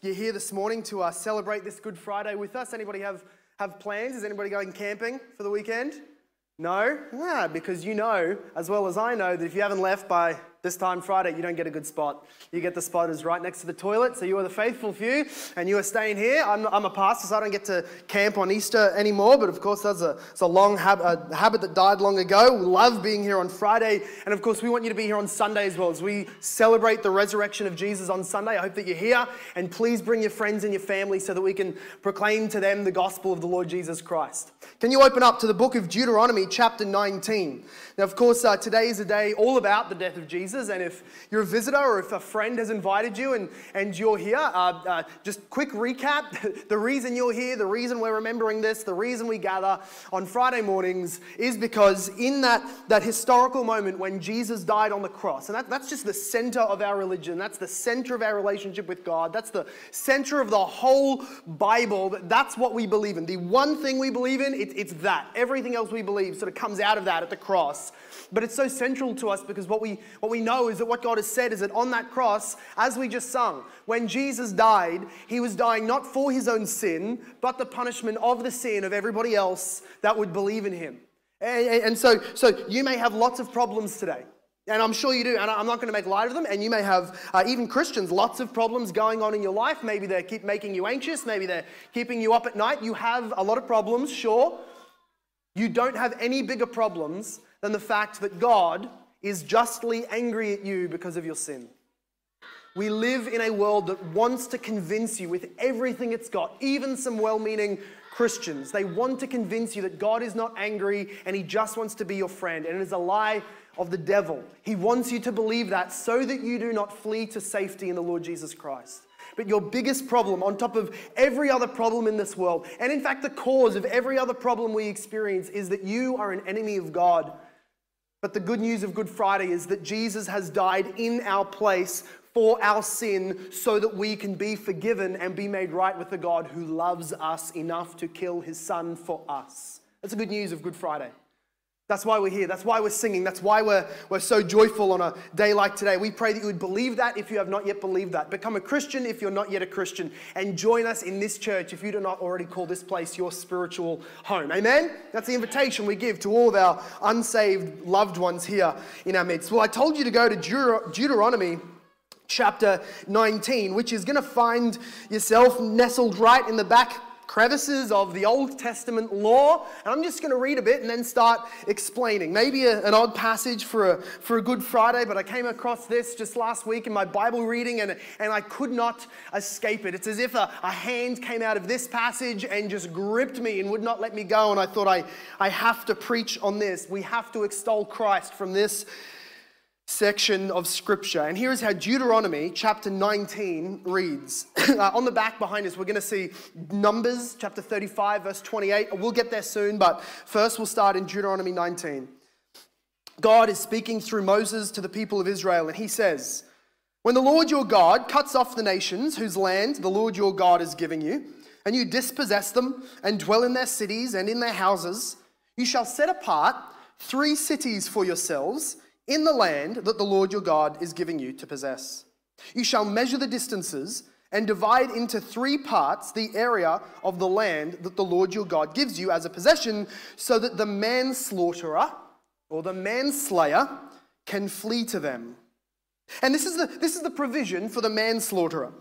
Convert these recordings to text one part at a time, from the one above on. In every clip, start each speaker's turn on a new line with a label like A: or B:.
A: you're here this morning to uh, celebrate this Good Friday with us. Anybody have, have plans? Is anybody going camping for the weekend? No? Ah, because you know, as well as I know, that if you haven't left by this time Friday, you don't get a good spot. You get the spot is right next to the toilet, so you are the faithful few, and you are staying here. I'm, I'm a pastor, so I don't get to camp on Easter anymore, but of course, that's a, it's a long hab- a habit that died long ago. We love being here on Friday, and of course, we want you to be here on Sunday as well as we celebrate the resurrection of Jesus on Sunday. I hope that you're here, and please bring your friends and your family so that we can proclaim to them the gospel of the Lord Jesus Christ. Can you open up to the book of Deuteronomy, chapter 19? Now, of course, uh, today is a day all about the death of Jesus. And if you're a visitor or if a friend has invited you and, and you're here, uh, uh, just quick recap. the reason you're here, the reason we're remembering this, the reason we gather on Friday mornings is because in that, that historical moment when Jesus died on the cross, and that, that's just the center of our religion, that's the center of our relationship with God, that's the center of the whole Bible, that's what we believe in. The one thing we believe in, it, it's that. Everything else we believe sort of comes out of that at the cross. But it's so central to us because what we, what we know is that what God has said is that on that cross, as we just sung, when Jesus died, he was dying not for his own sin, but the punishment of the sin of everybody else that would believe in him. And, and so, so you may have lots of problems today. And I'm sure you do, and I'm not going to make light of them. And you may have, uh, even Christians, lots of problems going on in your life. Maybe they keep making you anxious. Maybe they're keeping you up at night. You have a lot of problems, sure. You don't have any bigger problems than the fact that God is justly angry at you because of your sin. We live in a world that wants to convince you with everything it's got, even some well meaning Christians. They want to convince you that God is not angry and he just wants to be your friend. And it is a lie of the devil. He wants you to believe that so that you do not flee to safety in the Lord Jesus Christ. But your biggest problem, on top of every other problem in this world, and in fact, the cause of every other problem we experience, is that you are an enemy of God. But the good news of Good Friday is that Jesus has died in our place for our sin so that we can be forgiven and be made right with the God who loves us enough to kill his son for us. That's the good news of Good Friday. That's why we're here. That's why we're singing. That's why we're, we're so joyful on a day like today. We pray that you would believe that if you have not yet believed that. Become a Christian if you're not yet a Christian. And join us in this church if you do not already call this place your spiritual home. Amen? That's the invitation we give to all of our unsaved loved ones here in our midst. Well, I told you to go to Deut- Deuteronomy chapter 19, which is going to find yourself nestled right in the back crevices of the Old Testament law. And I'm just going to read a bit and then start explaining. Maybe a, an odd passage for a, for a Good Friday, but I came across this just last week in my Bible reading and, and I could not escape it. It's as if a, a hand came out of this passage and just gripped me and would not let me go. And I thought, I, I have to preach on this. We have to extol Christ from this section of scripture. And here's how Deuteronomy chapter 19 reads. uh, on the back behind us, we're going to see Numbers chapter 35, verse 28. We'll get there soon, but first we'll start in Deuteronomy 19. God is speaking through Moses to the people of Israel, and he says, When the Lord your God cuts off the nations whose land the Lord your God is giving you, and you dispossess them and dwell in their cities and in their houses, you shall set apart three cities for yourselves in the land that the Lord your God is giving you to possess. You shall measure the distances and divide into three parts the area of the land that the Lord your God gives you as a possession, so that the manslaughterer or the manslayer can flee to them. And this is the, this is the provision for the manslaughterer,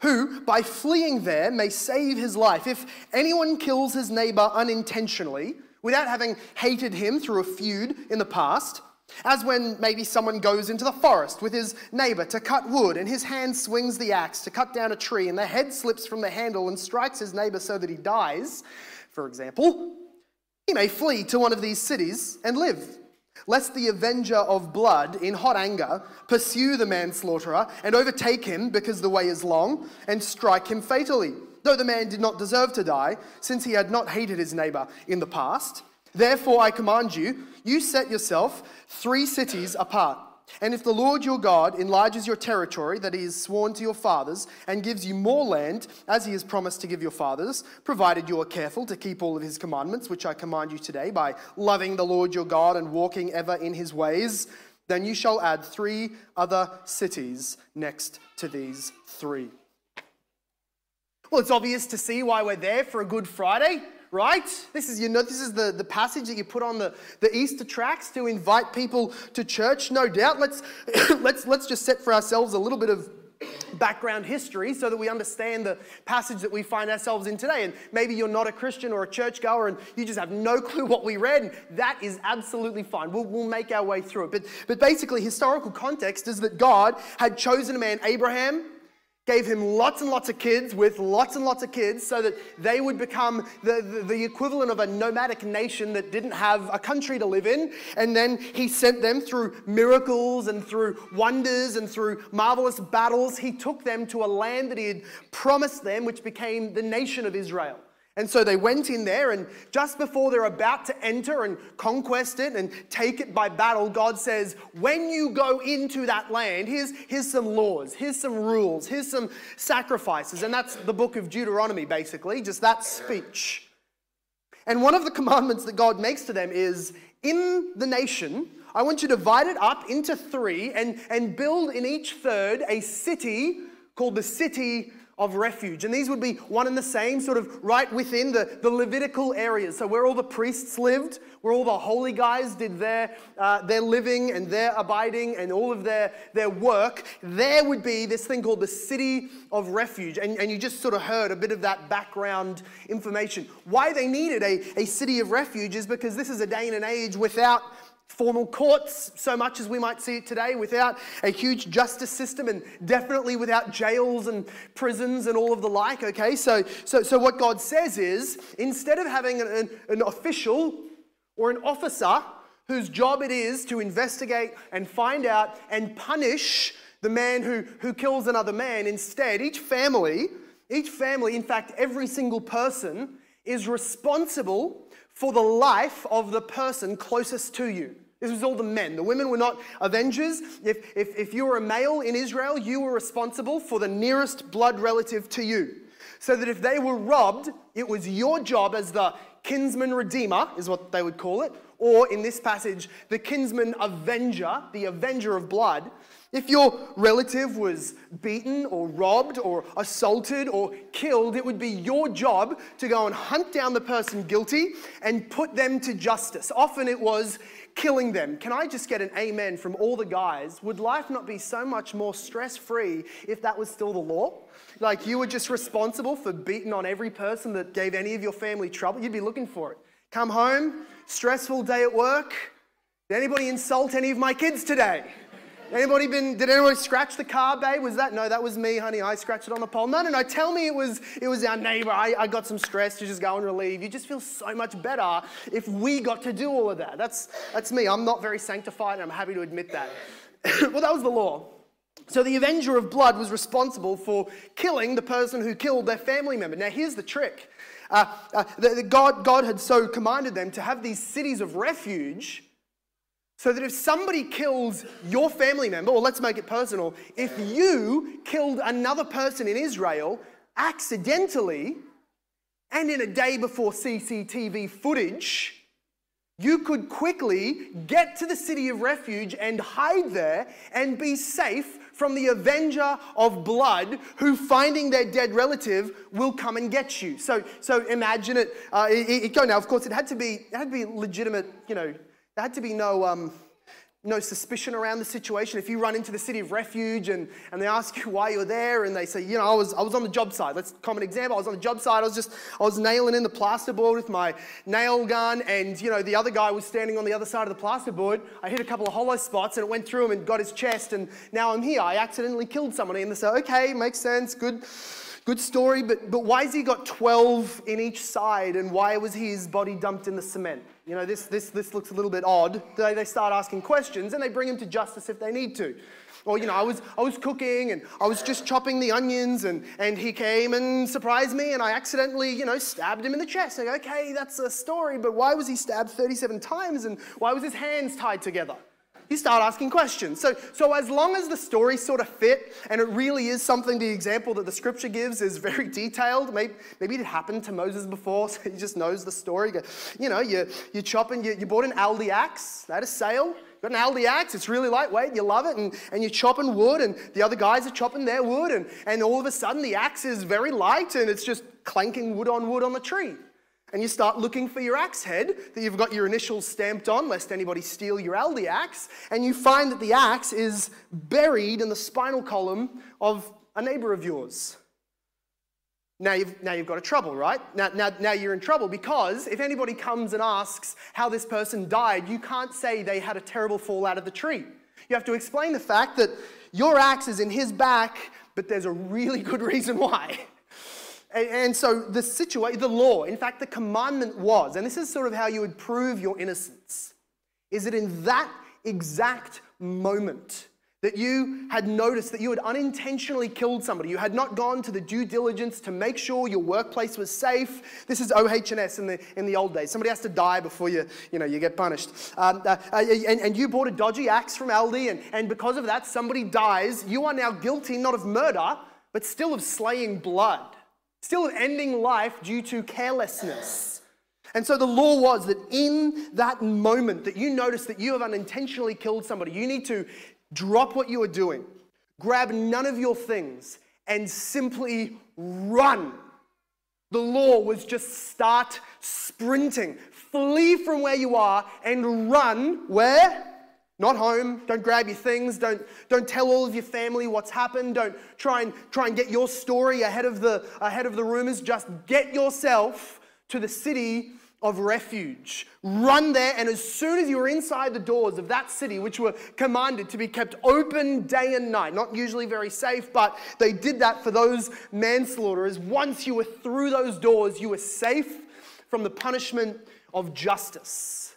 A: who, by fleeing there, may save his life. If anyone kills his neighbor unintentionally, without having hated him through a feud in the past, as when maybe someone goes into the forest with his neighbor to cut wood, and his hand swings the axe to cut down a tree, and the head slips from the handle and strikes his neighbor so that he dies, for example, he may flee to one of these cities and live. Lest the avenger of blood, in hot anger, pursue the manslaughterer and overtake him because the way is long, and strike him fatally, though the man did not deserve to die, since he had not hated his neighbor in the past. Therefore, I command you, you set yourself three cities apart. And if the Lord your God enlarges your territory that he has sworn to your fathers and gives you more land, as he has promised to give your fathers, provided you are careful to keep all of his commandments, which I command you today, by loving the Lord your God and walking ever in his ways, then you shall add three other cities next to these three. Well, it's obvious to see why we're there for a Good Friday, right? This is, you know, this is the, the passage that you put on the, the Easter tracts to invite people to church, no doubt. Let's, let's, let's just set for ourselves a little bit of background history so that we understand the passage that we find ourselves in today. And maybe you're not a Christian or a churchgoer and you just have no clue what we read, and that is absolutely fine. We'll, we'll make our way through it. But, but basically, historical context is that God had chosen a man, Abraham, gave him lots and lots of kids with lots and lots of kids so that they would become the, the, the, equivalent of a nomadic nation that didn't have a country to live in. And then he sent them through miracles and through wonders and through marvelous battles. He took them to a land that he had promised them, which became the nation of Israel. And so they went in there, and just before they're about to enter and conquest it and take it by battle, God says, When you go into that land, here's, here's some laws, here's some rules, here's some sacrifices. And that's the book of Deuteronomy, basically, just that speech. And one of the commandments that God makes to them is in the nation, I want you to divide it up into three and, and build in each third a city called the city of refuge. And these would be one and the same, sort of right within the, the Levitical areas. So, where all the priests lived, where all the holy guys did their, uh, their living and their abiding and all of their, their work, there would be this thing called the city of refuge. And, and you just sort of heard a bit of that background information. Why they needed a, a city of refuge is because this is a day and an age without formal courts so much as we might see it today, without a huge justice system, and definitely without jails and prisons and all of the like. Okay, so so so what God says is instead of having an, an official or an officer whose job it is to investigate and find out and punish the man who, who kills another man, instead, each family, each family, in fact, every single person, is responsible for the life of the person closest to you. This was all the men. The women were not avengers. If, if, if you were a male in Israel, you were responsible for the nearest blood relative to you. So that if they were robbed, it was your job as the kinsman redeemer, is what they would call it, or in this passage, the kinsman avenger, the avenger of blood. If your relative was beaten or robbed or assaulted or killed, it would be your job to go and hunt down the person guilty and put them to justice. Often it was killing them. Can I just get an amen from all the guys? Would life not be so much more stress free if that was still the law? Like you were just responsible for beating on every person that gave any of your family trouble? You'd be looking for it. Come home, stressful day at work. Did anybody insult any of my kids today? Anybody been, did anybody scratch the car, babe? Was that, no, that was me, honey. I scratched it on the pole. No, no, no, tell me it was, it was our neighbor. I, I got some stress to just go and relieve. You just feel so much better if we got to do all of that. That's, that's me. I'm not very sanctified and I'm happy to admit that. well, that was the law. So the avenger of blood was responsible for killing the person who killed their family member. Now, here's the trick. Uh, uh, the, the God, God had so commanded them to have these cities of refuge so that if somebody kills your family member, or let's make it personal, if you killed another person in Israel accidentally and in a day before CCTV footage, you could quickly get to the city of refuge and hide there and be safe from the avenger of blood who, finding their dead relative, will come and get you. So, so imagine it, uh, it, it. Go now. Of course, it had to be. It had to be legitimate. You know, there had to be no. Um, no suspicion around the situation. If you run into the city of refuge and, and they ask you why you're there and they say, you know, I was, I was on the job site. Let's common example. I was on the job site. I was just, I was nailing in the plasterboard with my nail gun and, you know, the other guy was standing on the other side of the plasterboard. I hit a couple of hollow spots and it went through him and got his chest and now I'm here. I accidentally killed somebody and they say, okay, makes sense, good. Good story, but, but why has he got 12 in each side and why was his body dumped in the cement? You know, this, this, this looks a little bit odd. They, they start asking questions and they bring him to justice if they need to. Or, you know, I was, I was cooking and I was just chopping the onions and, and he came and surprised me and I accidentally, you know, stabbed him in the chest. Like, okay, that's a story, but why was he stabbed 37 times and why was his hands tied together? You start asking questions. So, so as long as the story sort of fit and it really is something, the example that the scripture gives is very detailed. Maybe, maybe it happened to Moses before, so he just knows the story. You know, you, you're chopping, you, you bought an Aldi axe, that is sale. Got an Aldi axe, it's really lightweight, you love it, and, and you're chopping wood, and the other guys are chopping their wood, and, and all of a sudden the axe is very light and it's just clanking wood on wood on the tree. And you start looking for your axe head that you've got your initials stamped on, lest anybody steal your Aldi axe, and you find that the axe is buried in the spinal column of a neighbor of yours. Now you've, now you've got a trouble, right? Now, now, now you're in trouble because if anybody comes and asks how this person died, you can't say they had a terrible fall out of the tree. You have to explain the fact that your axe is in his back, but there's a really good reason why. And, and so the situation, the law, in fact, the commandment was, and this is sort of how you would prove your innocence, is that in that exact moment, that you had noticed that you had unintentionally killed somebody. You had not gone to the due diligence to make sure your workplace was safe. This is OH&S in the, in the old days. Somebody has to die before you, you, know, you get punished. Um, uh, uh, and, and you bought a dodgy axe from Aldi, and, and because of that, somebody dies. You are now guilty not of murder, but still of slaying blood, still ending life due to carelessness. And so the law was that in that moment that you notice that you have unintentionally killed somebody, you need to Drop what you are doing, grab none of your things, and simply run. The law was just start sprinting. Flee from where you are and run where? Not home. Don't grab your things. Don't, don't tell all of your family what's happened. Don't try and try and get your story ahead of the ahead of the rumors. Just get yourself to the city of refuge. Run there, and as soon as you were inside the doors of that city, which were commanded to be kept open day and night, not usually very safe, but they did that for those manslaughterers. Once you were through those doors, you were safe from the punishment of justice.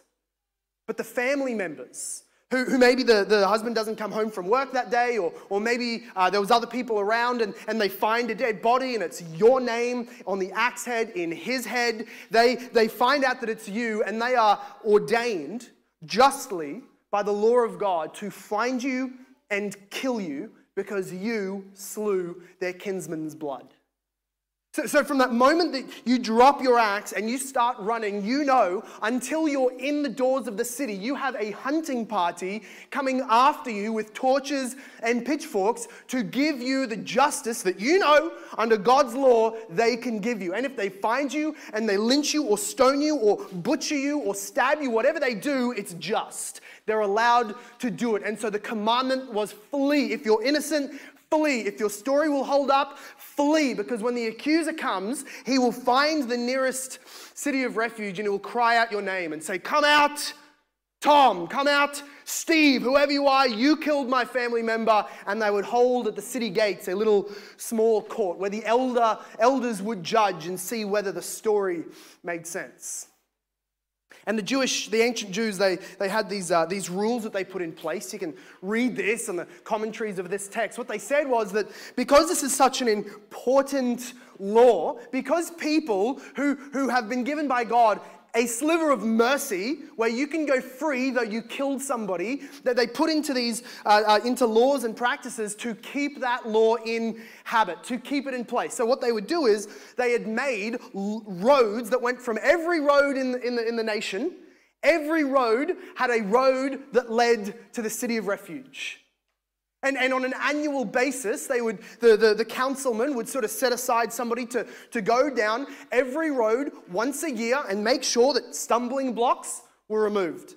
A: But the family members, who, who maybe the, the husband doesn't come home from work that day, or, or maybe uh, there was other people around and, and they find a dead body and it's your name on the axe head in his head. They, they find out that it's you and they are ordained justly by the law of God to find you and kill you because you slew their kinsman's blood. So, so, from that moment that you drop your axe and you start running, you know until you're in the doors of the city, you have a hunting party coming after you with torches and pitchforks to give you the justice that you know under God's law they can give you. And if they find you and they lynch you or stone you or butcher you or stab you, whatever they do, it's just. They're allowed to do it. And so the commandment was flee. If you're innocent, Flee. If your story will hold up, flee. Because when the accuser comes, he will find the nearest city of refuge and he will cry out your name and say, Come out, Tom, come out, Steve, whoever you are, you killed my family member. And they would hold at the city gates a little small court where the elder, elders would judge and see whether the story made sense. And the Jewish, the ancient Jews, they, they had these, uh, these rules that they put in place. You can read this and the commentaries of this text. What they said was that because this is such an important law, because people who, who have been given by God a sliver of mercy where you can go free though you killed somebody that they put into these uh, uh, into laws and practices to keep that law in habit to keep it in place. So what they would do is they had made l- roads that went from every road in the, in the, in the nation every road had a road that led to the city of refuge and, and on an annual basis, they would, the, the, the councilman would sort of set aside somebody to, to go down every road once a year and make sure that stumbling blocks were removed.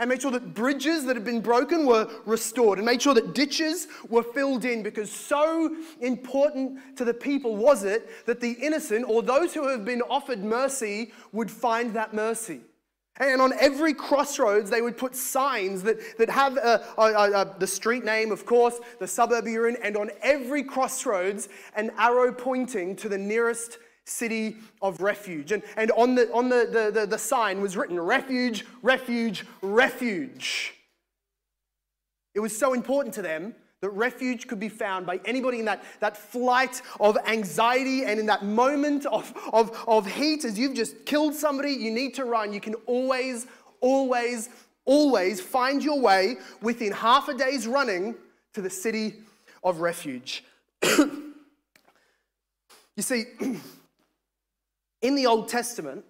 A: And make sure that bridges that had been broken were restored. And make sure that ditches were filled in because so important to the people was it that the innocent or those who have been offered mercy would find that mercy. And on every crossroads, they would put signs that, that have the street name, of course, the suburb you're in, and on every crossroads, an arrow pointing to the nearest city of refuge. And, and on, the, on the, the, the, the sign was written refuge, refuge, refuge. It was so important to them that refuge could be found by anybody in that, that flight of anxiety and in that moment of, of, of heat as you've just killed somebody, you need to run. You can always, always, always find your way within half a day's running to the city of refuge. you see, in the Old Testament,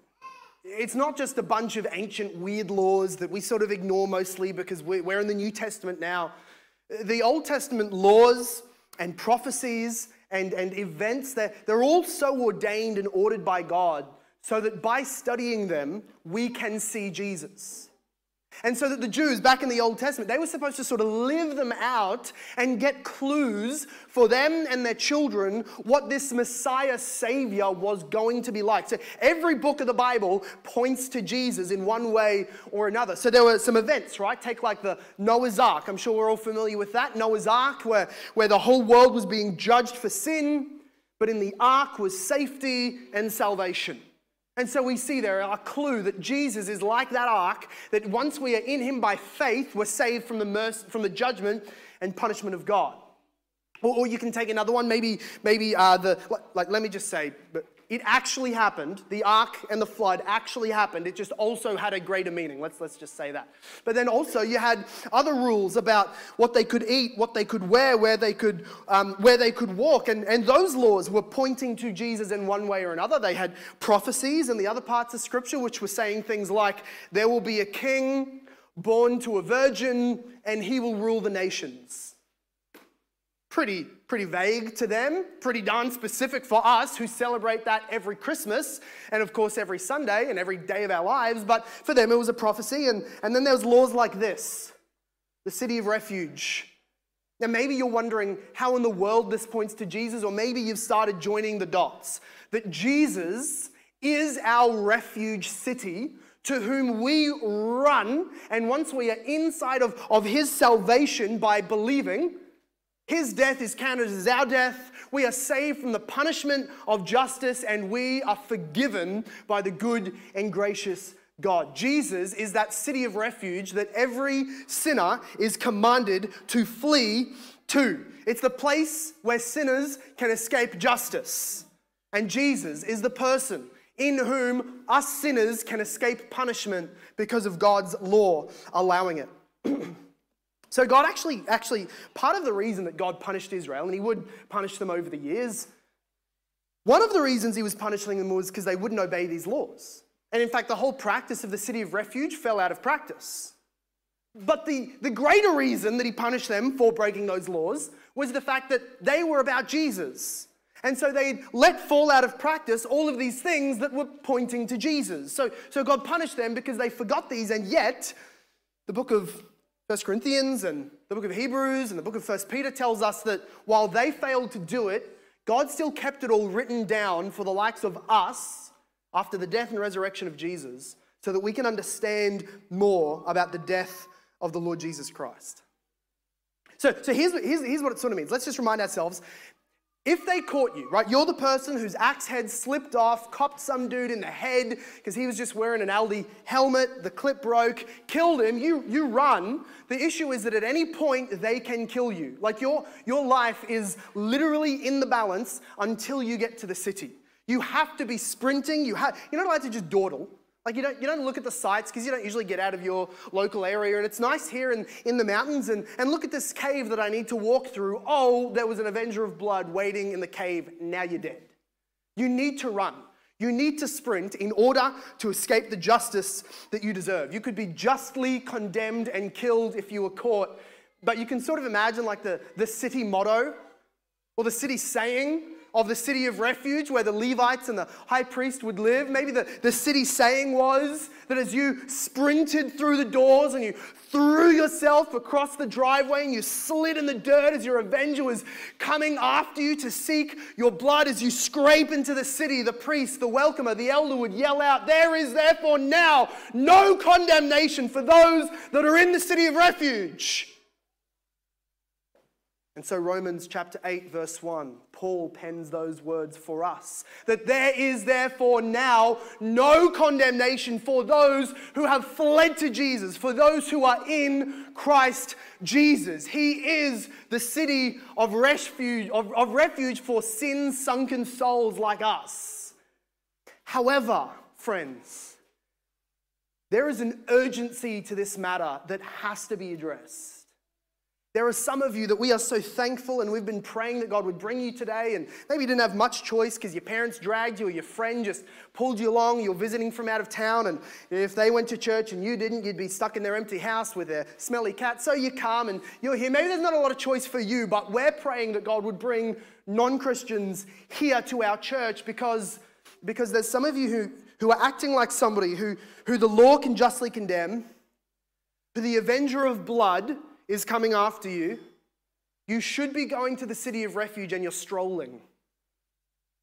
A: It's not just a bunch of ancient weird laws that we sort of ignore mostly because we're in the New Testament now. The Old Testament laws and prophecies and, and events, they're, they're all so ordained and ordered by God so that by studying them, we can see Jesus. And so that the Jews back in the Old Testament, they were supposed to sort of live them out and get clues for them and their children what this Messiah Savior was going to be like. So every book of the Bible points to Jesus in one way or another. So there were some events, right? Take like the Noah's Ark. I'm sure we're all familiar with that. Noah's Ark, where, where the whole world was being judged for sin, but in the ark was safety and salvation. And so we see there a clue that Jesus is like that ark, that once we are in him by faith, we're saved from the, mercy, from the judgment and punishment of God. Or, or you can take another one, maybe, maybe uh, the, like, like, let me just say, but it actually happened. The ark and the flood actually happened. It just also had a greater meaning. Let's, let's just say that. But then also, you had other rules about what they could eat, what they could wear, where they could, um, where they could walk. And, and those laws were pointing to Jesus in one way or another. They had prophecies in the other parts of Scripture, which were saying things like, There will be a king born to a virgin, and he will rule the nations pretty, pretty vague to them, pretty darn specific for us who celebrate that every Christmas and, of course, every Sunday and every day of our lives. But for them, it was a prophecy. And, and then there was laws like this the city of refuge. Now, maybe you're wondering how in the world this points to Jesus, or maybe you've started joining the dots. That Jesus is our refuge city to whom we run. And once we are inside of, of his salvation by believing, his death is counted as our death. We are saved from the punishment of justice and we are forgiven by the good and gracious God. Jesus is that city of refuge that every sinner is commanded to flee to. It's the place where sinners can escape justice. And Jesus is the person in whom us sinners can escape punishment because of God's law allowing it. So God actually, actually, part of the reason that God punished Israel, and he would punish them over the years, one of the reasons he was punishing them was because they wouldn't obey these laws. And in fact, the whole practice of the city of refuge fell out of practice. But the, the greater reason that he punished them for breaking those laws was the fact that they were about Jesus. And so they let fall out of practice all of these things that were pointing to Jesus. So, so God punished them because they forgot these, and yet the book of First Corinthians and the book of Hebrews and the book of First Peter tells us that while they failed to do it, God still kept it all written down for the likes of us after the death and resurrection of Jesus so that we can understand more about the death of the Lord Jesus Christ. So, so here's, here's, here's what it sort of means. Let's just remind ourselves if they caught you, right, you're the person whose axe head slipped off, copped some dude in the head because he was just wearing an Aldi helmet, the clip broke, killed him, you, you run. The issue is that at any point they can kill you. Like your, your life is literally in the balance until you get to the city. You have to be sprinting, you have, you're not allowed to just dawdle. Like you don't, you don't look at the sights because you don't usually get out of your local area. And it's nice here in, in the mountains and, and look at this cave that I need to walk through. Oh, there was an avenger of blood waiting in the cave. Now you're dead. You need to run. You need to sprint in order to escape the justice that you deserve. You could be justly condemned and killed if you were caught. But you can sort of imagine like the, the city motto or the city saying of the city of refuge where the Levites and the high priest would live. Maybe the, the city saying was that as you sprinted through the doors and you threw yourself across the driveway and you slid in the dirt as your avenger was coming after you to seek your blood, as you scrape into the city, the priest, the welcomer, the elder would yell out, There is therefore now no condemnation for those that are in the city of refuge. And so, Romans chapter 8, verse 1, Paul pens those words for us that there is therefore now no condemnation for those who have fled to Jesus, for those who are in Christ Jesus. He is the city of refuge, of, of refuge for sin sunken souls like us. However, friends, there is an urgency to this matter that has to be addressed. There are some of you that we are so thankful, and we've been praying that God would bring you today. And maybe you didn't have much choice because your parents dragged you, or your friend just pulled you along. You're visiting from out of town, and if they went to church and you didn't, you'd be stuck in their empty house with their smelly cat. So you come and you're here. Maybe there's not a lot of choice for you, but we're praying that God would bring non Christians here to our church because, because there's some of you who, who are acting like somebody who, who the law can justly condemn, who the avenger of blood is coming after you, you should be going to the city of refuge and you're strolling.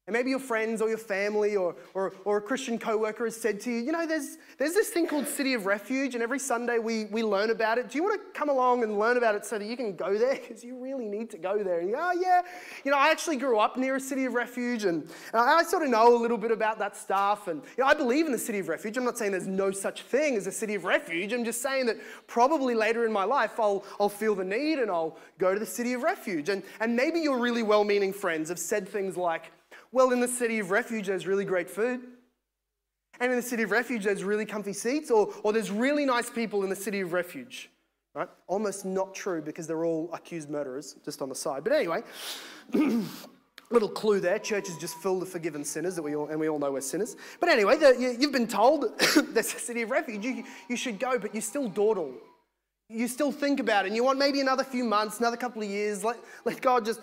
A: And maybe your friends or your family or, or, or a Christian coworker has said to you, you know, there's, there's this thing called City of Refuge, and every Sunday we, we learn about it. Do you want to come along and learn about it so that you can go there? Because you really need to go there. And you go, oh, yeah. You know, I actually grew up near a City of Refuge, and, and I, I, sort of know a little bit about that stuff. And you know, I believe in the City of Refuge. I'm not saying there's no such thing as a City of Refuge. I'm just saying that probably later in my life I'll, I'll feel the need and I'll go to the City of Refuge. And, and maybe your really well meaning friends have said things like, well, in the city of refuge, there's really great food. And in the city of refuge, there's really comfy seats, or, or there's really nice people in the city of refuge. Right? Almost not true because they're all accused murderers, just on the side. But anyway, little clue there church is just full of forgiven sinners, that we all, and we all know we're sinners. But anyway, the, you, you've been told there's a city of refuge, you, you should go, but you still dawdle you still think about it and you want maybe another few months, another couple of years, let, let God just,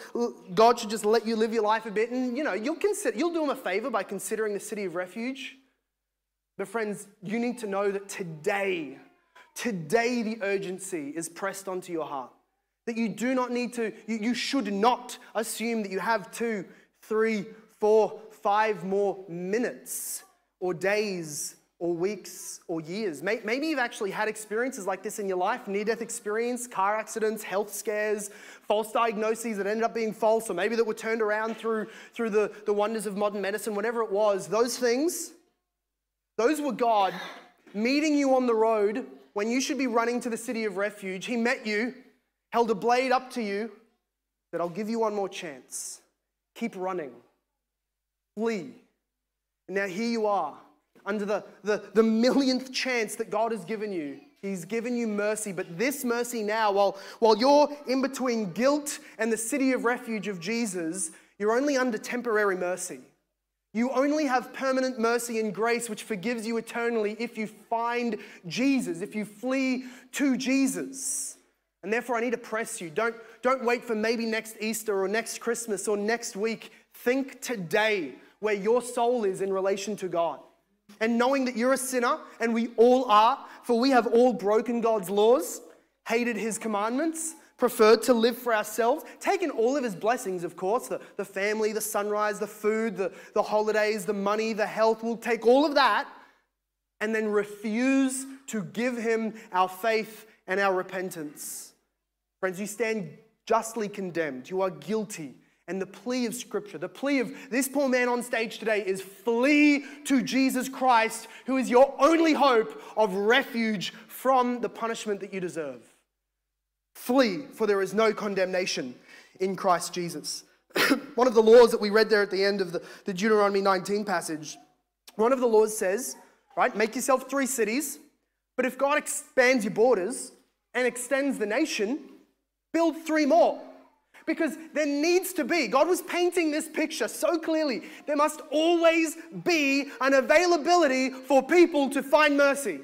A: God should just let you live your life a bit. And, you know, you'll, consider, you'll do him a favor by considering the city of refuge. But friends, you need to know that today, today the urgency is pressed onto your heart. That you do not need to, you, you should not assume that you have two, three, four, five more minutes or days or weeks or years. Maybe you've actually had experiences like this in your life near death experience, car accidents, health scares, false diagnoses that ended up being false, or maybe that were turned around through, through the, the wonders of modern medicine, whatever it was. Those things, those were God meeting you on the road when you should be running to the city of refuge. He met you, held a blade up to you, that I'll give you one more chance. Keep running. Flee. And now here you are under the, the, the millionth chance that God has given you. He's given you mercy, but this mercy now, while, while you're in between guilt and the city of refuge of Jesus, you're only under temporary mercy. You only have permanent mercy and grace, which forgives you eternally if you find Jesus, if you flee to Jesus. And therefore, I need to press you. Don't, don't wait for maybe next Easter or next Christmas or next week. Think today where your soul is in relation to God and knowing that you're a sinner, and we all are, for we have all broken God's laws, hated his commandments, preferred to live for ourselves, taken all of his blessings, of course the, the family, the sunrise, the food, the, the holidays, the money, the health. We'll take all of that and then refuse to give him our faith and our repentance. Friends, you stand justly condemned. You are guilty and the plea of Scripture, the plea of this poor man on stage today is flee to Jesus Christ, who is your only hope of refuge from the punishment that you deserve. Flee, for there is no condemnation in Christ Jesus. one of the laws that we read there at the end of the, the Deuteronomy 19 passage, one of the laws says, right, make yourself three cities, but if God expands your borders and extends the nation, build three more. Because there needs to be, God was painting this picture so clearly. There must always be an availability for people to find mercy.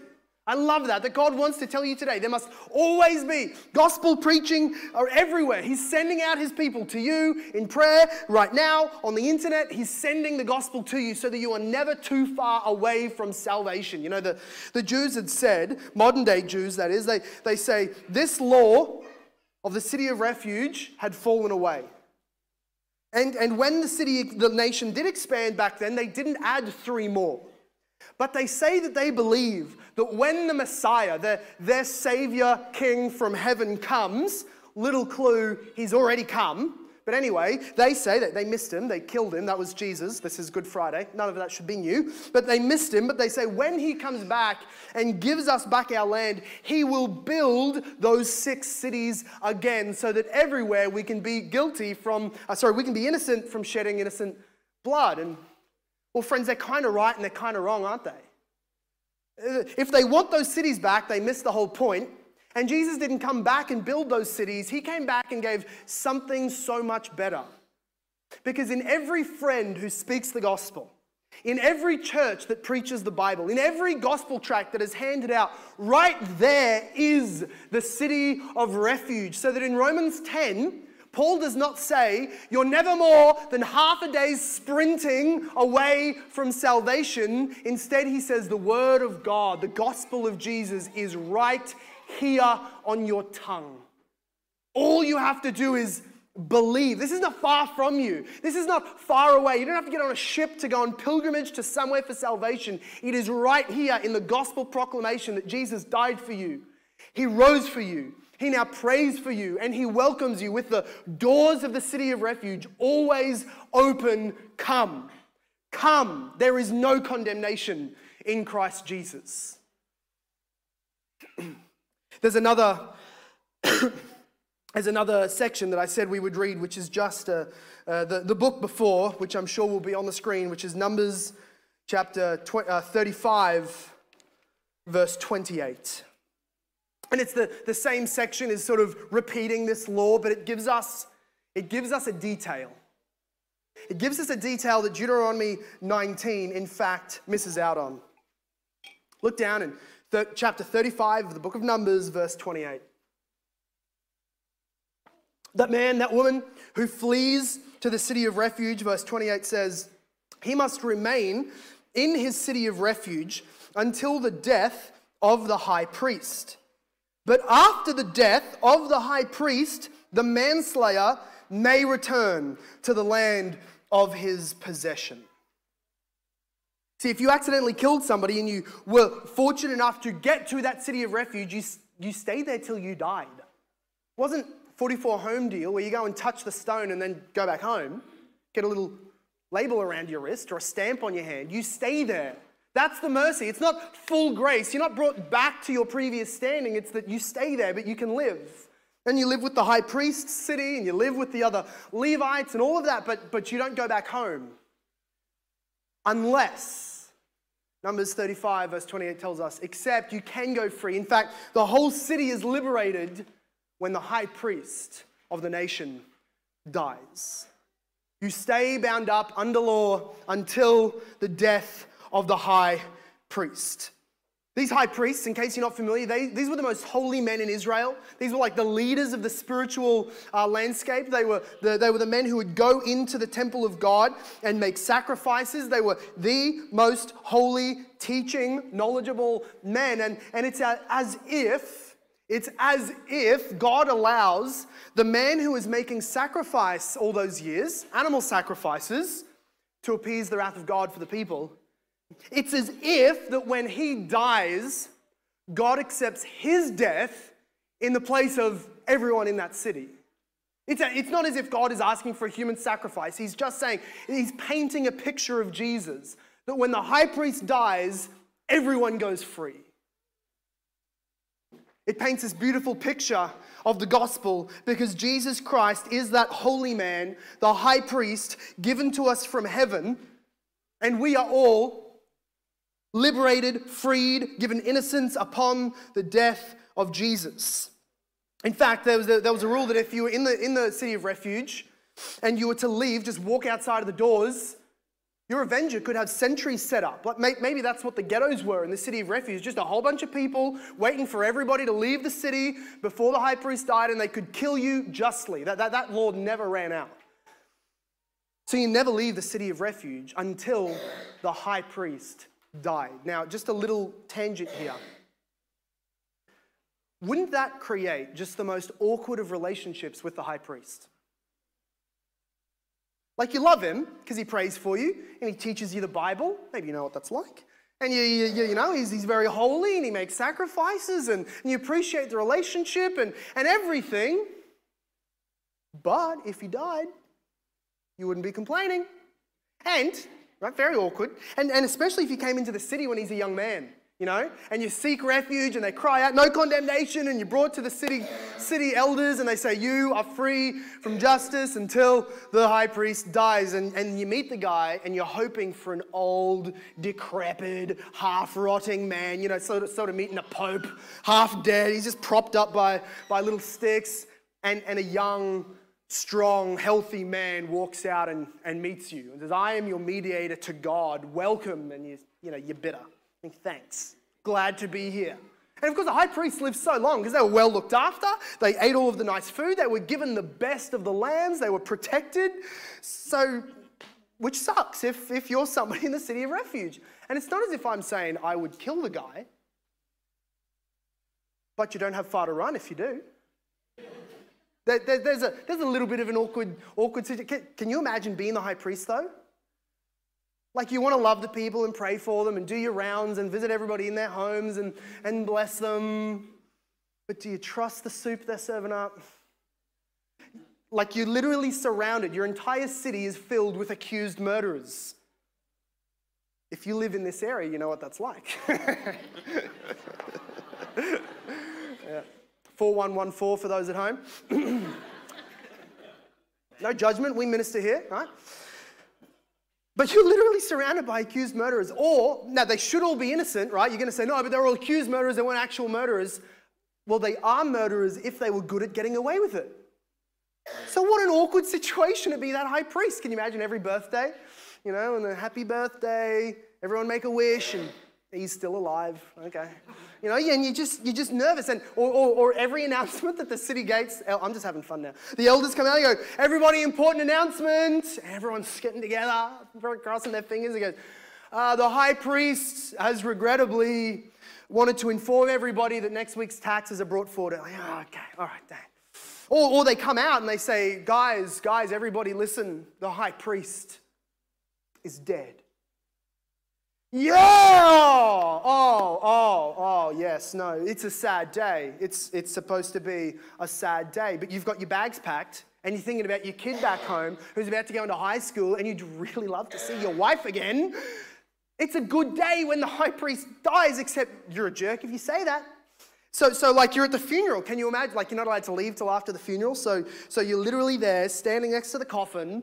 A: I love that, that God wants to tell you today. There must always be gospel preaching are everywhere. He's sending out his people to you in prayer right now on the internet. He's sending the gospel to you so that you are never too far away from salvation. You know, the, the Jews had said, modern day Jews that is, they, they say, this law of the city of refuge had fallen away. And, and when the city, the nation did expand back then, they didn't add three more. But they say that they believe that when the Messiah, their, their Savior King from heaven comes, little clue, he's already come, but anyway, they say that they missed him, they killed him. That was Jesus. This is Good Friday. None of that should be new. But they missed him. But they say when he comes back and gives us back our land, he will build those six cities again so that everywhere we can be guilty from, uh, sorry, we can be innocent from shedding innocent blood. And well, friends, they're kind of right and they're kind of wrong, aren't they? Uh, if they want those cities back, they miss the whole point. And Jesus didn't come back and build those cities, He came back and gave something so much better. Because in every friend who speaks the gospel, in every church that preaches the Bible, in every gospel tract that is handed out, right there is the city of refuge. So that in Romans 10, Paul does not say you're never more than half a day's sprinting away from salvation. Instead, he says the word of God, the gospel of Jesus, is right here on your tongue. All you have to do is believe. This is not far from you. This is not far away. You don't have to get on a ship to go on pilgrimage to somewhere for salvation. It is right here in the gospel proclamation that Jesus died for you. He rose for you. He now prays for you and he welcomes you with the doors of the city of refuge always open. Come. Come. There is no condemnation in Christ Jesus. There's another There's another section that I said we would read, which is just uh, uh, the, the book before, which I'm sure will be on the screen, which is Numbers chapter tw- uh, 35, verse 28. And it's the, the same section is sort of repeating this law, but it gives us it gives us a detail. It gives us a detail that Deuteronomy 19, in fact, misses out on. Look down in th- chapter 35 of the book of Numbers, verse 28. That man, that woman who flees to the city of refuge, verse 28 says, he must remain in his city of refuge until the death of the high priest. But after the death of the high priest, the manslayer may return to the land of his possession. See, if you accidentally killed somebody and you were fortunate enough to get to that city of refuge, you, you stayed there till you died. It wasn't 44 home deal where you go and touch the stone and then go back home, get a little label around your wrist or a stamp on your hand. You stay there. That's the mercy. It's not full grace. You're not brought back to your previous standing. It's that you stay there, but you can live. And you live with the high priest's city and you live with the other Levites and all of that, but, but you don't go back home. Unless, Numbers 35, verse 28 tells us, except you can go free. In fact, the whole city is liberated when the high priest of the nation dies. You stay bound up under law until the death of the high priest. These high priests, in case you're not familiar, they, these were the most holy men in Israel. These were like the leaders of the spiritual uh, landscape. They were, the, they were the men who would go into the temple of God and make sacrifices. They were the most holy, teaching, knowledgeable men. And, and it's as if it's as if God allows the man who is making sacrifice all those years, animal sacrifices, to appease the wrath of God for the people. It's as if that when he dies, God accepts his death in the place of everyone in that city. It's, a, it's not as if God is asking for a human sacrifice. He's just saying, he's painting a picture of Jesus. That when the high priest dies, everyone goes free. It paints this beautiful picture of the gospel because Jesus Christ is that holy man, the high priest given to us from heaven, and we are all liberated, freed, given innocence upon the death of Jesus. In fact, there was a, there was a rule that if you were in the, in the city of refuge and you were to leave, just walk outside of the doors your Avenger could have sentries set up. Like Maybe that's what the ghettos were in the city of refuge just a whole bunch of people waiting for everybody to leave the city before the high priest died, and they could kill you justly. That, that, that law never ran out. So you never leave the city of refuge until the high priest died. Now, just a little tangent here. Wouldn't that create just the most awkward of relationships with the high priest? Like you love him because he prays for you and he teaches you the Bible. Maybe you know what that's like. And you, you, you know, he's, he's very holy and he makes sacrifices and, and you appreciate the relationship and, and everything. But if he died, you wouldn't be complaining. And, right, very awkward. And, and especially if you came into the city when he's a young man. you know, and you seek refuge and they cry out, no condemnation, and you're brought to the city, city elders and they say, You are free from justice until the high priest dies. And, and you meet the guy and you're hoping for an old, decrepit, half rotting man, you know, sort of, sort of meeting a pope, half dead. He's just propped up by, by little sticks. And, and a young, strong, healthy man walks out and, and meets you and says, I am your mediator to God. Welcome. And you, you know, you're bitter think, thanks. Glad to be here. And of course, the high priests lived so long because they were well looked after. They ate all of the nice food. They were given the best of the lambs. They were protected. So, which sucks if, if you're somebody in the city of refuge. And it's not as if I'm saying I would kill the guy, but you don't have far to run if you do. There, there, there's, a, there's a little bit of an awkward, awkward situation. Can, can you imagine being the high priest though? Like you want to love the people and pray for them and do your rounds and visit everybody in their homes and, and bless them. But do you trust the soup they're serving up? Like you're literally surrounded, your entire city is filled with accused murderers. If you live in this area, you know what that's like. yeah. 4114 for those at home. no judgment, we minister here, right? But you're literally surrounded by accused murderers. Or, now they should all be innocent, right? You're going to say, no, but they're all accused murderers, they weren't actual murderers. Well, they are murderers if they were good at getting away with it. So, what an awkward situation to be that high priest. Can you imagine every birthday? You know, and a happy birthday, everyone make a wish, and he's still alive. Okay. You know, and you just, you're just nervous. And, or, or, or, every announcement that the city gates, I'm just having fun now. The elders come out and go, everybody, important announcement. Everyone's getting together, crossing their fingers. He goes, uh, the high priest has regrettably wanted to inform everybody that next week's taxes are brought forward. Like, oh, okay, all right, dang. Or, or they come out and they say, guys, guys, everybody listen, the high priest is dead. Yeah! Oh, oh, oh, yes, no. It's a sad day. It's, it's supposed to be a sad day. But you've got your bags packed and you're thinking about your kid back home who's about to go into high school and you'd really love to see your wife again. It's a good day when the high priest dies, except you're a jerk if you say that. So, so like you're at the funeral. Can you imagine? Like you're not allowed to leave till after the funeral. So, so you're literally there, standing next to the coffin,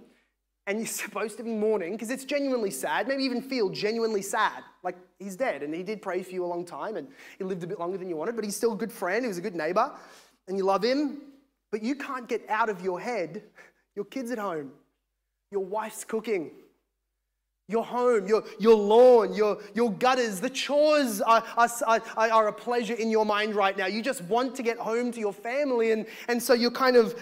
A: and you're supposed to be mourning because it's genuinely sad, maybe even feel genuinely sad. Like he's dead and he did pray for you a long time and he lived a bit longer than you wanted, but he's still a good friend, he was a good neighbor, and you love him. But you can't get out of your head your kids at home, your wife's cooking, your home, your, your lawn, your, your gutters, the chores are, are, are, a pleasure in your mind right now. You just want to get home to your family, and, and so you're kind of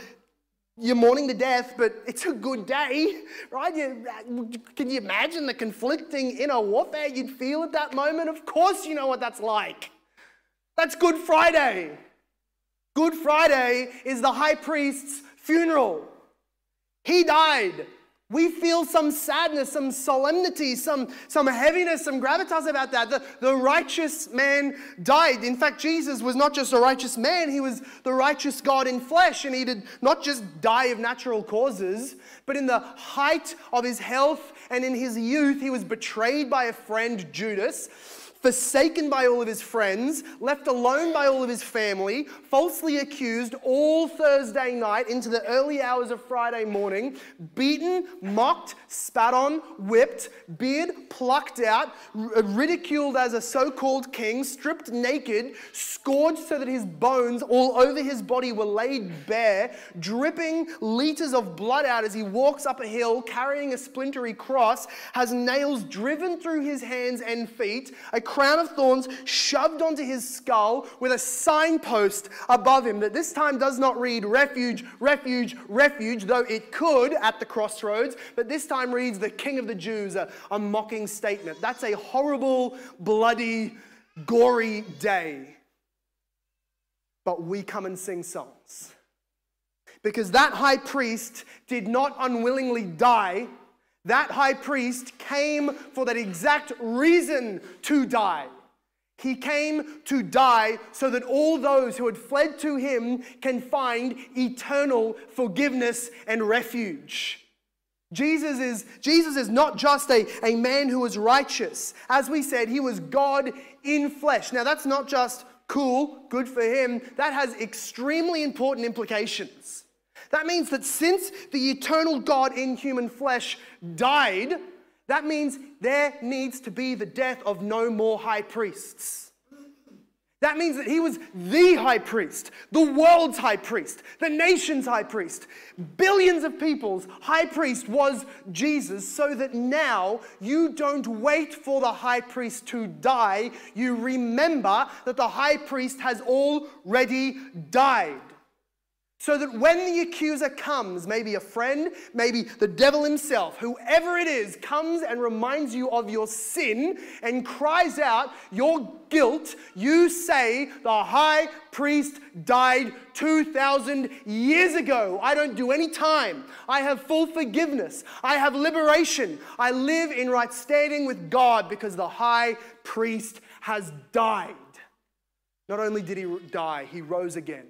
A: you're mourning the death, but it's a good day, right? You, uh, can you imagine the conflicting inner warfare you'd feel at that moment? Of course, you know what that's like. That's Good Friday. Good Friday is the high priest's funeral. He died we feel some sadness, some solemnity, some, some heaviness, some gravitas about that. The, the righteous man died. In fact, Jesus was not just a righteous man, he was the righteous God in flesh. And he did not just die of natural causes, but in the height of his health and in his youth, he was betrayed by a friend, Judas forsaken by all of his friends, left alone by all of his family, falsely accused all Thursday night into the early hours of Friday morning, beaten, mocked, spat on, whipped, beard plucked out, ridiculed as a so called king, stripped naked, scourged so that his bones all over his body were laid bare, dripping liters of blood out as he walks up a hill carrying a splintery cross, has nails driven through his hands and feet, a crown of thorns shoved onto his skull with a signpost above him that this time does not read refuge, refuge, refuge, though it could at the crossroads, but this time reads the King of the Jews, a, a mocking statement. That's a horrible, bloody, gory day. But we come and sing songs. Because that high priest did not unwillingly die that high priest came for that exact reason to die. He came to die so that all those who had fled to him can find eternal forgiveness and refuge. Jesus is, Jesus is not just a, a man who was righteous. As we said, he was God in flesh. Now, that's not just cool, good for him. That has extremely important implications. That means that since the eternal God in human flesh died, that means there needs to be the death of no more high priests. That means that he was the high priest, the world's high priest, the nation's high priest. Billions of people's high priest was Jesus, so that now you don't wait for the high priest to die. You remember that the high priest has already died. So that when the accuser comes, maybe a friend, maybe the devil himself, whoever it is, comes and reminds you of your sin and cries out your guilt, you say, The high priest died 2,000 years ago. I don't do any time. I have full forgiveness. I have liberation. I live in right standing with God because the high priest has died. Not only did he die, he rose again.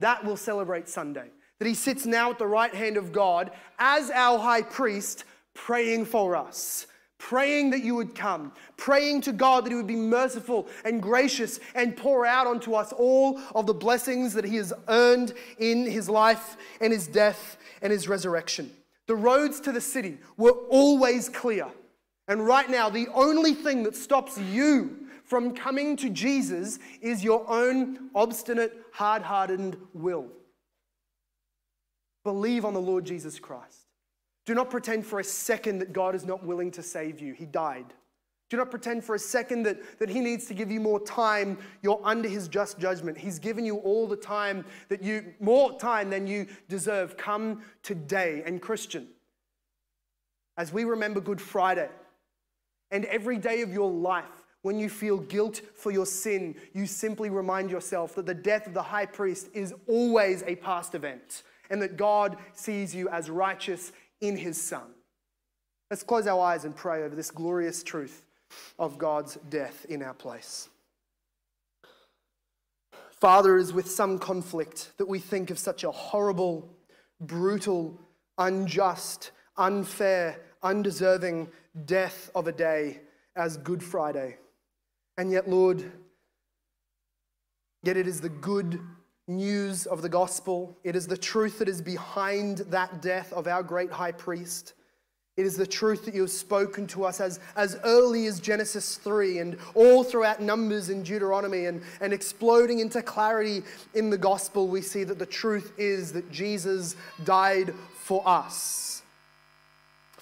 A: That will celebrate Sunday. That he sits now at the right hand of God as our high priest, praying for us, praying that you would come, praying to God that he would be merciful and gracious and pour out onto us all of the blessings that he has earned in his life and his death and his resurrection. The roads to the city were always clear. And right now, the only thing that stops you from coming to Jesus is your own obstinate, hard hardened will. Believe on the Lord Jesus Christ. Do not pretend for a second that God is not willing to save you. He died. Do not pretend for a second that, that He needs to give you more time. You're under His just judgment. He's given you all the time that you, more time than you deserve. Come today. And Christian, as we remember Good Friday and every day of your life, when you feel guilt for your sin, you simply remind yourself that the death of the high priest is always a past event and that God sees you as righteous in his Son. Let's close our eyes and pray over this glorious truth of God's death in our place. Father, is with some conflict that we think of such a horrible, brutal, unjust, unfair, undeserving death of a day as Good Friday. And yet, Lord, yet it is the good news of the gospel. It is the truth that is behind that death of our great high priest. It is the truth that you have spoken to us as, as early as Genesis 3 and all throughout Numbers and Deuteronomy and, and exploding into clarity in the gospel. We see that the truth is that Jesus died for us.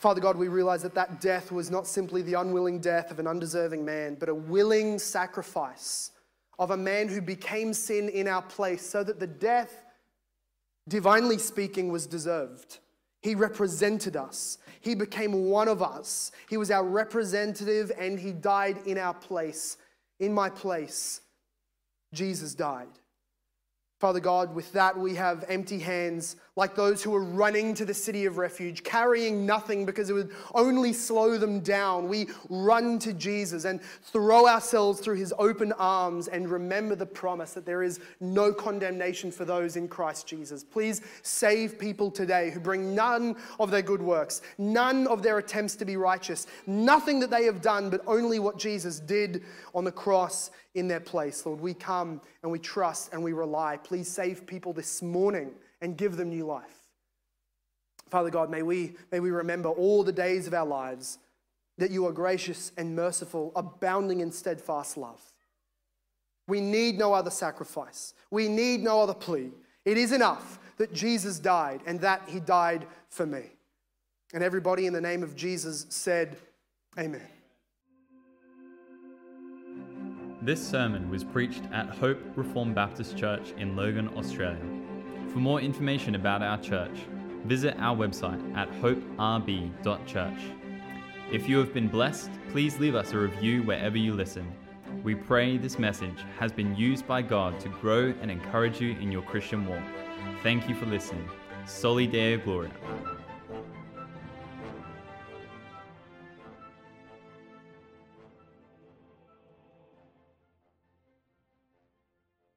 A: Father God, we realize that that death was not simply the unwilling death of an undeserving man, but a willing sacrifice of a man who became sin in our place so that the death, divinely speaking, was deserved. He represented us. He became one of us. He was our representative and he died in our place. In my place, Jesus died. Father God, with that we have empty hands, like those who were running to the city of refuge, carrying nothing because it would only slow them down. We run to Jesus and throw ourselves through his open arms and remember the promise that there is no condemnation for those in Christ Jesus. Please save people today who bring none of their good works, none of their attempts to be righteous, nothing that they have done, but only what Jesus did on the cross in their place. Lord, we come and we trust and we rely. Please save people this morning and give them new life. Father God, may we, may we remember all the days of our lives that you are gracious and merciful, abounding in steadfast love. We need no other sacrifice. We need no other plea. It is enough that Jesus died and that he died for me. And everybody in the name of Jesus said, Amen.
B: This sermon was preached at Hope Reformed Baptist Church in Logan, Australia. For more information about our church, visit our website at hoperb.church. If you have been blessed, please leave us a review wherever you listen. We pray this message has been used by God to grow and encourage you in your Christian walk. Thank you for listening. Soli Deo Gloria.